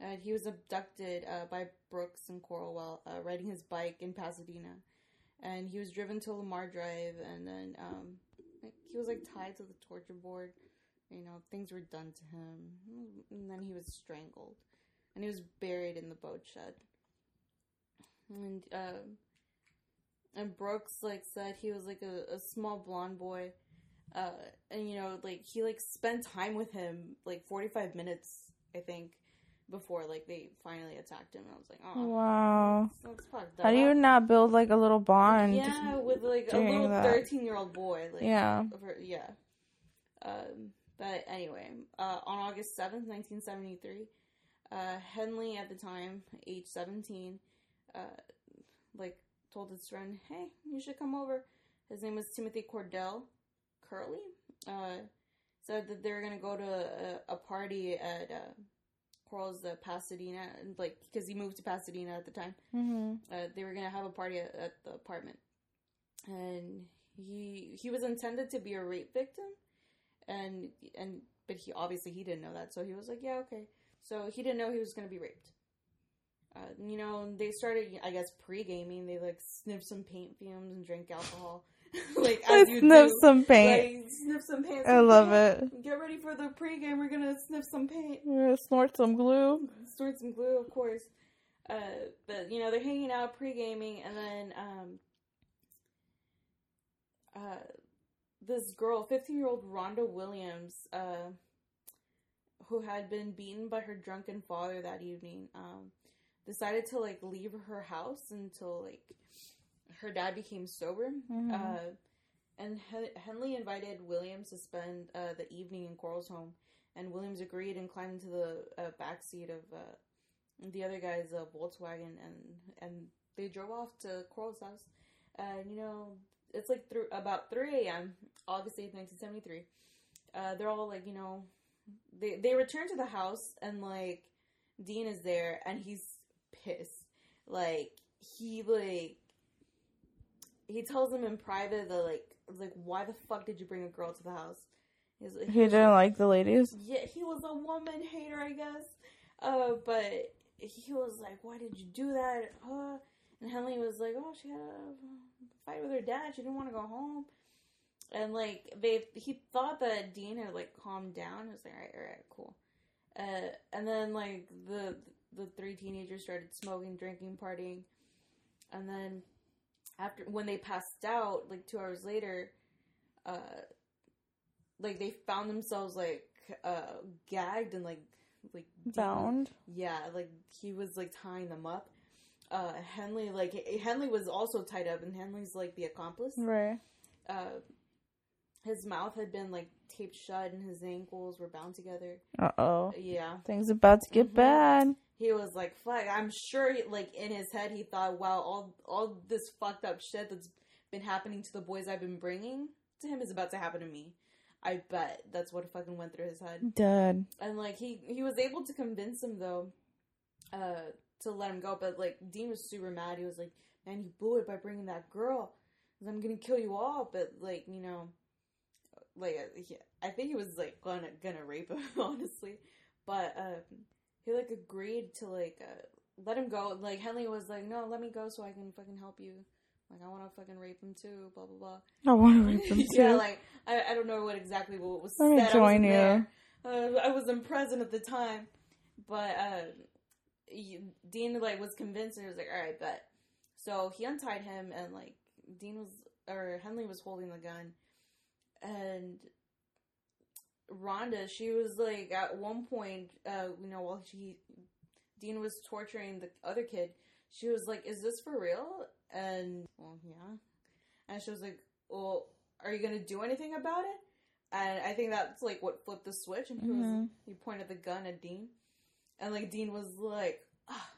Speaker 1: And he was abducted uh, by Brooks and Corll while uh, riding his bike in Pasadena, and he was driven to Lamar Drive, and then um, like, he was like tied to the torture board. You know, things were done to him, and then he was strangled, and he was buried in the boat shed. And um, and Brooks like said he was like a, a small blonde boy, uh, and you know like he like spent time with him like forty five minutes I think before like they finally attacked him. And I was like, oh,
Speaker 2: Wow.
Speaker 1: that's
Speaker 2: How do you not build like a little bond?
Speaker 1: Yeah, with like a little thirteen year old boy. Like,
Speaker 2: Yeah.
Speaker 1: yeah. Um, but anyway, uh, on August seventh, nineteen seventy three, uh, Henley at the time, age seventeen, uh, like told his friend, "Hey, you should come over." His name was Timothy Cordell Kerley. Uh, said that they were gonna go to a, a party at uh, Corll's the Pasadena, and like because he moved to Pasadena at the time
Speaker 2: Mm-hmm.
Speaker 1: uh, they were gonna have a party at, at the apartment, and he he was intended to be a rape victim, and and but he obviously he didn't know that, so he was like, yeah, okay. So he didn't know he was gonna be raped. Uh, you know, they started, I guess, pre gaming. They like sniffed some paint fumes and drank alcohol, *laughs* like
Speaker 2: I sniff
Speaker 1: do.
Speaker 2: some paint.
Speaker 1: Like, sniff some paint.
Speaker 2: I love it.
Speaker 1: Get ready for the pregame. We're gonna sniff some paint.
Speaker 2: Yeah, snort some glue.
Speaker 1: snort some glue, of course. Uh, but you know they're hanging out pre-gaming, and then um, uh, this girl, fifteen-year-old Rhonda Williams, uh, who had been beaten by her drunken father that evening, um, decided to like leave her house until like her dad became sober.
Speaker 2: Mhm.
Speaker 1: Uh, and Hen- Henley invited Williams to spend uh, the evening in Corll's home, and Williams agreed and climbed into the uh, back seat of uh, the other guy's uh, Volkswagen, and and they drove off to Corll's house. And you know, it's like through about three a.m. August eighth, nineteen seventy three. Uh, they're all like, you know, they they return to the house, and like Dean is there, and he's pissed. Like he like he tells him in private that like like why the fuck did you bring a girl to the house? He's,
Speaker 2: He didn't like the ladies.
Speaker 1: yeah, he was a woman hater, I guess. Uh, but he was like, "Why did you do that?" Uh, and Henley was like, "Oh, she had a fight with her dad. She didn't want to go home." And like they, he thought that Dean had like calmed down. He was like, "All right, all right, cool." Uh, and then like the the three teenagers started smoking, drinking, partying, and then after when they passed out, like two hours later, uh, like they found themselves like uh gagged and like like
Speaker 2: Bound.
Speaker 1: yeah, like he was like tying them up. Uh, Henley like Henley was also tied up, and Henley's like the accomplice.
Speaker 2: Right.
Speaker 1: Uh, his mouth had been like taped shut, and his ankles were bound together.
Speaker 2: Uh oh.
Speaker 1: Yeah,
Speaker 2: Things about to get
Speaker 1: Mhm.
Speaker 2: bad.
Speaker 1: He was like, "Fuck!" I'm sure, he, like in his head, he thought, "Wow, all all this fucked up shit that's been happening to the boys I've been bringing to him is about to happen to me." I bet that's what fucking went through his head.
Speaker 2: Dead.
Speaker 1: and like he he was able to convince him though uh to let him go but like dean was super mad he was like man you blew it by bringing that girl. i'm gonna kill you all but like you know like uh, he, i think he was like gonna gonna rape him *laughs* honestly but um he like agreed to like uh let him go like henley was like no let me go so i can fucking help you like i want to fucking rape him too blah blah blah
Speaker 2: I want to rape them *laughs* too.
Speaker 1: yeah, like I, I don't know what exactly what was
Speaker 2: Let me
Speaker 1: said. I
Speaker 2: join
Speaker 1: wasn't
Speaker 2: you.
Speaker 1: Uh, I wasn't present at the time, but uh, Dean like was convinced and he was like, "All right, bet." So he untied him, and like Dean was or Henley was holding the gun, and Rhonda, she was like at one point, uh, you know, while she Dean was torturing the other kid, she was like, "Is this for real?" And well, yeah, and she was like, "Well, are you gonna do anything about it?" And I think that's like what flipped the switch, and he was
Speaker 2: Mhm.
Speaker 1: he pointed the gun at Dean, and like Dean was like, ah,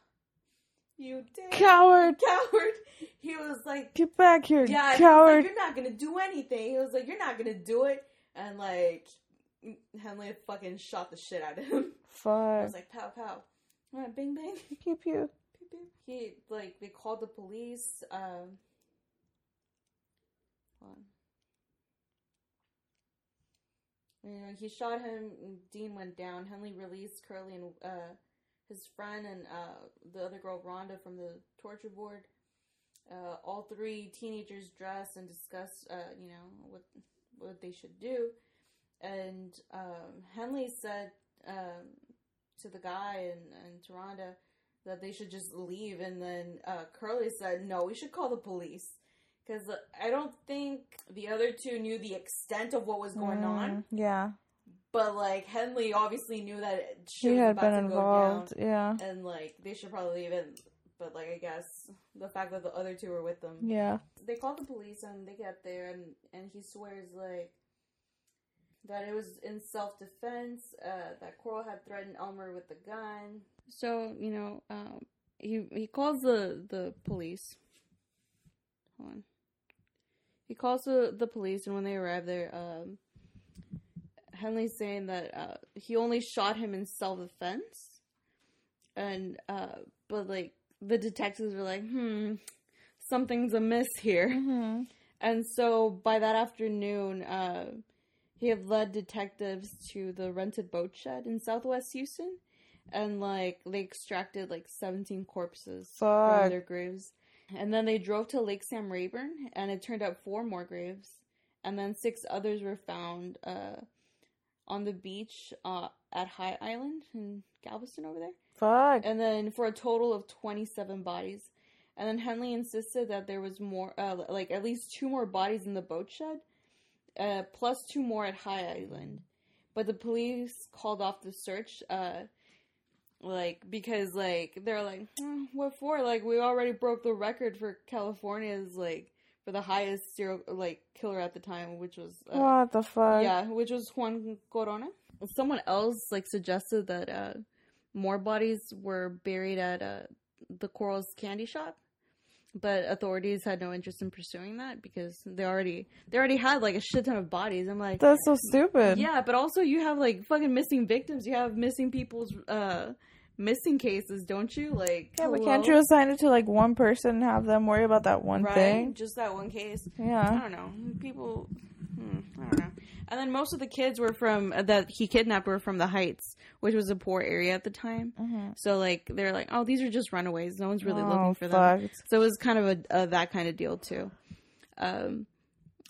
Speaker 1: "You did,
Speaker 2: Coward.
Speaker 1: coward." He was like,
Speaker 2: Get back here,
Speaker 1: yeah, was
Speaker 2: coward.
Speaker 1: like, you're not gonna do anything. He was like, you're not gonna do it, and like Henley fucking shot the shit out of him.
Speaker 2: Fuck.
Speaker 1: I was like, pow pow, right, bing bang.
Speaker 2: Pew pew.
Speaker 1: Pew, pew. He like they called the police. Um, on. You know, he shot him. and Dean went down. Henley released Kerley and uh, his friend and uh, the other girl Rhonda from the torture board. Uh, all three teenagers dressed and discussed, uh, you know, what what they should do. And um, Henley said um, to the guy and, and to Rhonda that they should just leave. And then uh, Kerley said, no, we should call the police. Because I don't think the other two knew the extent of what was going on.
Speaker 2: Mm, Yeah.
Speaker 1: But, like, Henley obviously knew that she
Speaker 2: had been involved.
Speaker 1: go
Speaker 2: Yeah.
Speaker 1: And, like, they should probably leave it. But, like, I guess the fact that the other two were with them.
Speaker 2: Yeah.
Speaker 1: They called the police and they get there and, and he swears, like, that it was in self defense, uh, that Corll had threatened Elmer with the gun. So, you know, um, he he calls the, the police. Hold on. He calls the, the police, and when they arrive there, um, Henley's saying that uh, he only shot him in self defense. And, uh, but like, the detectives were like, hmm, something's amiss here.
Speaker 2: hmm
Speaker 1: And so by that afternoon, uh, he had led detectives to the rented boat shed in Southwest Houston, and like they extracted like seventeen corpses from their graves, And then they drove to Lake Sam Rayburn, and it turned up four more graves. And then six others were found uh, on the beach uh, at High Island in Galveston over there.
Speaker 2: Fuck.
Speaker 1: And then for a total of 27 bodies. And then Henley insisted that there was more, uh, like at least two more bodies in the boat shed, uh, plus two more at High Island. But the police called off the search, uh, like because like they're like, "Hmm, what for? Like we already broke the record for California's like for the highest serial like killer at the time, which was uh,
Speaker 2: what the fuck?
Speaker 1: yeah, which was Juan Corona. Someone else like suggested that uh, more bodies were buried at uh, the Corll's candy shop, but authorities had no interest in pursuing that because they already they already had like a shit ton of bodies. I'm like,
Speaker 2: That's so stupid.
Speaker 1: yeah, but also you have like fucking missing victims. You have missing people's uh missing cases, don't you? Like,
Speaker 2: Yeah, but can't you assign it to like one person and have them worry about that one
Speaker 1: right?
Speaker 2: thing?
Speaker 1: Just that one case.
Speaker 2: Yeah, I
Speaker 1: don't know. People, hmm, I don't know. And then most of the kids were from that he kidnapped were from the Heights, which was a poor area at the time.
Speaker 2: Mhm.
Speaker 1: So like they're like, oh, these are just runaways. No one's really
Speaker 2: Oh,
Speaker 1: looking for them. So it was kind of a, a that kind of deal too. Um,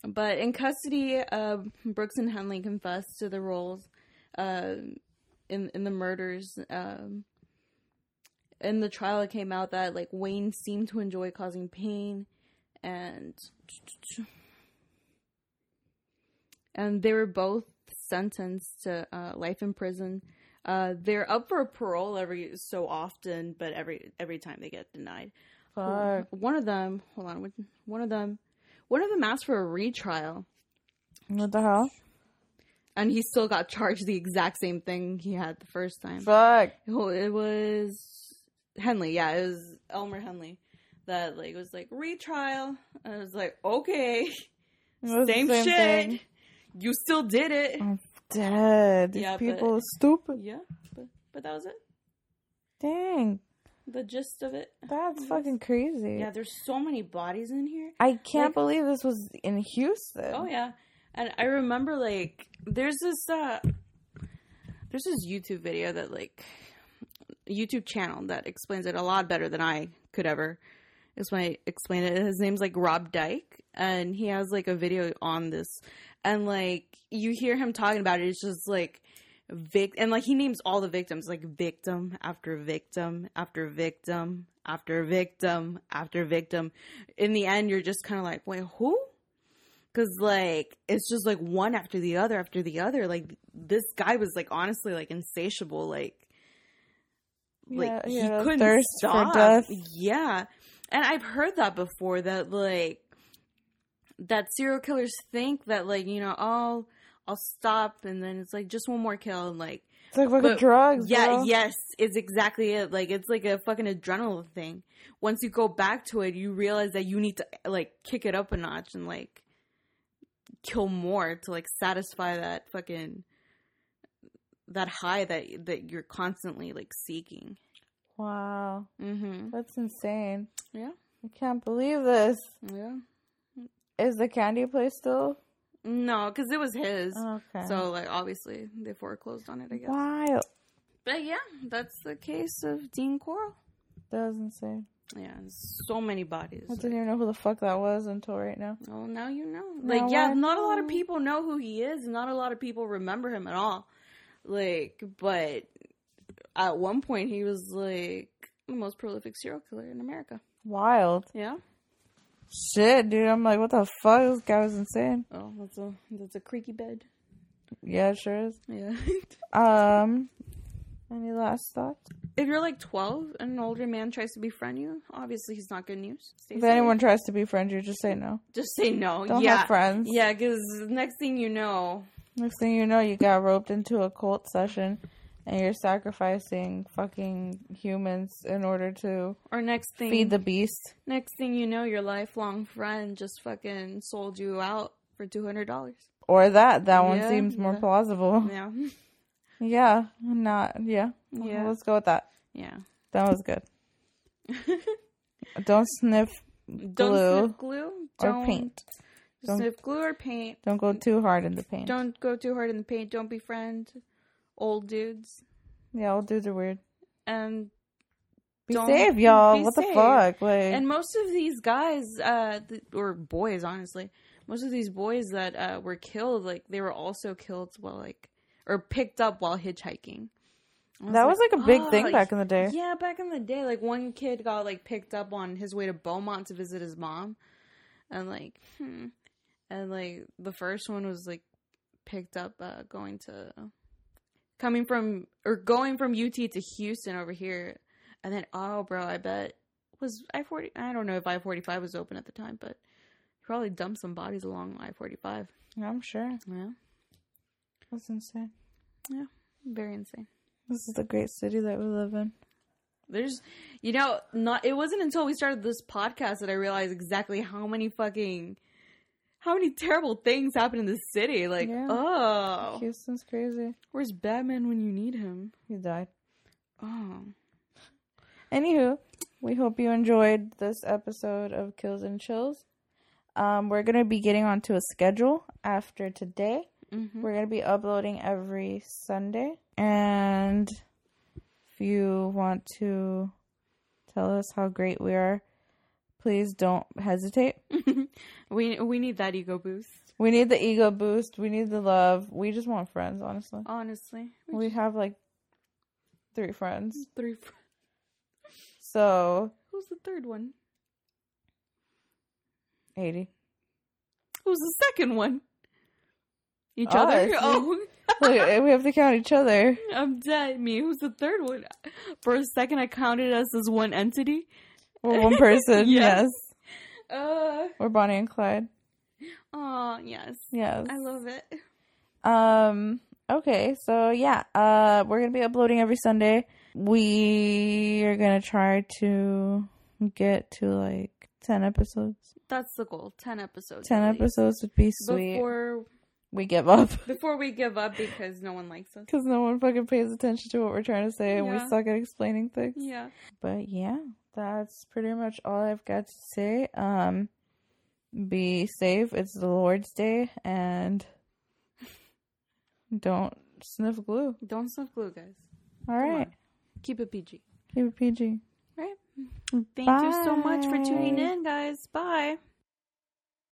Speaker 1: but in custody, uh, Brooks and Henley confessed to the roles uh, in in the murders. Um, in the trial, it came out that like Wayne seemed to enjoy causing pain, and and they were both sentenced to uh, life in prison. Uh, they're up for parole every so often, but every every time they get denied.
Speaker 2: Fuck.
Speaker 1: One of them, hold on, one- one of them, one of them asked for a retrial,
Speaker 2: What the hell?
Speaker 1: and he still got charged the exact same thing he had the first time.
Speaker 2: Fuck.
Speaker 1: Oh, It was Henley, yeah, it was Elmer Henley that like was like retrial. And I was like, okay,
Speaker 2: It was the
Speaker 1: same,
Speaker 2: same
Speaker 1: shit.
Speaker 2: thing.
Speaker 1: You still did it.
Speaker 2: I'm dead. These
Speaker 1: Yeah, but-
Speaker 2: people are stupid.
Speaker 1: Yeah, but but that was it.
Speaker 2: Dang.
Speaker 1: The gist of it.
Speaker 2: That's fucking crazy.
Speaker 1: Yeah, there's so many bodies in here.
Speaker 2: I can't
Speaker 1: Like-
Speaker 2: believe this was in Houston.
Speaker 1: Oh yeah, and I remember like there's this uh there's this YouTube video that like YouTube channel that explains it a lot better than I could ever explain explain it. His name's like Rob Dyke, and he has like a video on this, and like you hear him talking about it. It's just like vic and like he names all the victims like victim after victim after victim after victim after victim. In the end, you're just kind of like, wait, who? Cause like it's just like one after the other after the other. Like this guy was like honestly like insatiable. Like like
Speaker 2: Yeah,
Speaker 1: he
Speaker 2: yeah,
Speaker 1: couldn't stop.
Speaker 2: death.
Speaker 1: Yeah, and I've heard that before. That like that serial killers think that like you know I'll I'll stop and then it's like just one more kill and like
Speaker 2: It's like fucking
Speaker 1: but-
Speaker 2: drugs.
Speaker 1: yeah,
Speaker 2: bro.
Speaker 1: yes, it's exactly it. Like it's like a fucking adrenaline thing. Once you go back to it, you realize that you need to like kick it up a notch and like kill more to like satisfy that fucking that high that that you're constantly like seeking.
Speaker 2: Wow.
Speaker 1: Mhm.
Speaker 2: That's insane.
Speaker 1: Yeah.
Speaker 2: I can't believe this.
Speaker 1: Yeah.
Speaker 2: Is the candy place still?
Speaker 1: No, cuz it was his.
Speaker 2: Okay.
Speaker 1: So like obviously they foreclosed on it, I guess.
Speaker 2: wild.
Speaker 1: But yeah, that's the case of Dean Corll.
Speaker 2: That was insane.
Speaker 1: Yeah, so many bodies.
Speaker 2: I didn't even know who the fuck that was until right now.
Speaker 1: Well, now you know.
Speaker 2: Now
Speaker 1: Like, yeah,
Speaker 2: I
Speaker 1: not a lot of people know who he is. Not a lot of people remember him at all. Like, but at one point, he was like the most prolific serial killer in America.
Speaker 2: Wild.
Speaker 1: Yeah.
Speaker 2: Shit, dude. I'm like, what the fuck? This guy was insane.
Speaker 1: Oh, that's a that's a creaky bed.
Speaker 2: Yeah, it sure is.
Speaker 1: Yeah. *laughs*
Speaker 2: Um, any last thoughts?
Speaker 1: if you're like 12 and an older man tries to befriend you, obviously he's not good news. Stay
Speaker 2: If
Speaker 1: safe.
Speaker 2: anyone tries to befriend you, just say no.
Speaker 1: just say no.
Speaker 2: Don't
Speaker 1: yeah.
Speaker 2: have friends.
Speaker 1: Yeah, because next thing you know,
Speaker 2: Next thing you know, you got roped into a cult session, and you're sacrificing fucking humans in order to
Speaker 1: or next thing
Speaker 2: feed the beast.
Speaker 1: Next thing you know, your lifelong friend just fucking sold you out for two hundred dollars.
Speaker 2: Or that. That one
Speaker 1: Yeah,
Speaker 2: seems more
Speaker 1: yeah.
Speaker 2: plausible.
Speaker 1: Yeah,
Speaker 2: Yeah, not yeah.
Speaker 1: Yeah.
Speaker 2: Let's go with that.
Speaker 1: yeah.
Speaker 2: That was good. *laughs* Don't sniff glue.
Speaker 1: Don't sniff glue
Speaker 2: or
Speaker 1: Don't
Speaker 2: paint. Don't-
Speaker 1: Sniff glue or paint.
Speaker 2: Don't go too hard in the paint.
Speaker 1: Don't go too hard in the paint. Don't befriend old dudes.
Speaker 2: Yeah, old dudes are weird.
Speaker 1: And
Speaker 2: Be
Speaker 1: Don't-
Speaker 2: safe, y'all.
Speaker 1: be
Speaker 2: what the fuck? Like,
Speaker 1: And most of these guys, uh, th- or boys, honestly, most of these boys that uh, were killed, like they were also killed while like, or picked up while hitchhiking. I
Speaker 2: that was like a big
Speaker 1: "Oh,
Speaker 2: thing back in the day.
Speaker 1: Yeah, back in the day, like one kid got like picked up on his way to Beaumont to visit his mom, and like, hmm. and like the first one was like picked up uh, going to coming from or going from UT to Houston over here, and then oh, bro, I bet was I forty. I don't know if I forty five was open at the time, but he probably dumped some bodies along I forty five.
Speaker 2: I'm sure.
Speaker 1: Yeah,
Speaker 2: That's insane.
Speaker 1: Yeah, very insane.
Speaker 2: This is the great city that we live in.
Speaker 1: There's, you know, not. It wasn't until we started this podcast that I realized exactly how many fucking, how many terrible things happen in this city. Like,
Speaker 2: Yeah.
Speaker 1: oh,
Speaker 2: Houston's crazy.
Speaker 1: where's Batman when you need him?
Speaker 2: He died.
Speaker 1: Oh,
Speaker 2: Anywho, we hope you enjoyed this episode of Kills and Chills. Um, we're gonna be getting onto a schedule after today.
Speaker 1: hmm
Speaker 2: We're gonna be uploading every Sunday, and if you want to tell us how great we are, please don't hesitate. *laughs*
Speaker 1: we we need that ego boost.
Speaker 2: We need the ego boost. We need the love. We just want friends, honestly.
Speaker 1: Honestly,
Speaker 2: We have like three friends,
Speaker 1: three. fr-
Speaker 2: so
Speaker 1: Who's the third one?
Speaker 2: eighty.
Speaker 1: Who's the second one? Each other. *laughs* Oh, *laughs*
Speaker 2: Look, we have to count each other.
Speaker 1: I'm dead. Me. Who's the third one? For a second, I counted us as one entity.
Speaker 2: We're one person. *laughs*
Speaker 1: Yes.
Speaker 2: yes.
Speaker 1: Uh.
Speaker 2: We're Bonnie and Clyde.
Speaker 1: Oh yes.
Speaker 2: Yes.
Speaker 1: I love it.
Speaker 2: Um. Okay. So yeah. Uh, we're gonna be uploading every Sunday. We are gonna try to get to like ten episodes.
Speaker 1: That's the goal. Ten episodes.
Speaker 2: Ten episodes would be sweet.
Speaker 1: before
Speaker 2: we give up *laughs*
Speaker 1: before we give up because no one likes us.
Speaker 2: because no one fucking pays attention to what we're trying to say, and we suck at explaining things.
Speaker 1: Yeah.
Speaker 2: But yeah, that's pretty much all I've got to say. Um, be safe. It's the Lord's Day, and don't sniff glue.
Speaker 1: Don't sniff glue, guys.
Speaker 2: All right,
Speaker 1: on. Keep it PG.
Speaker 2: keep it PG.
Speaker 1: Right. Thank you so much for tuning in, guys. Bye.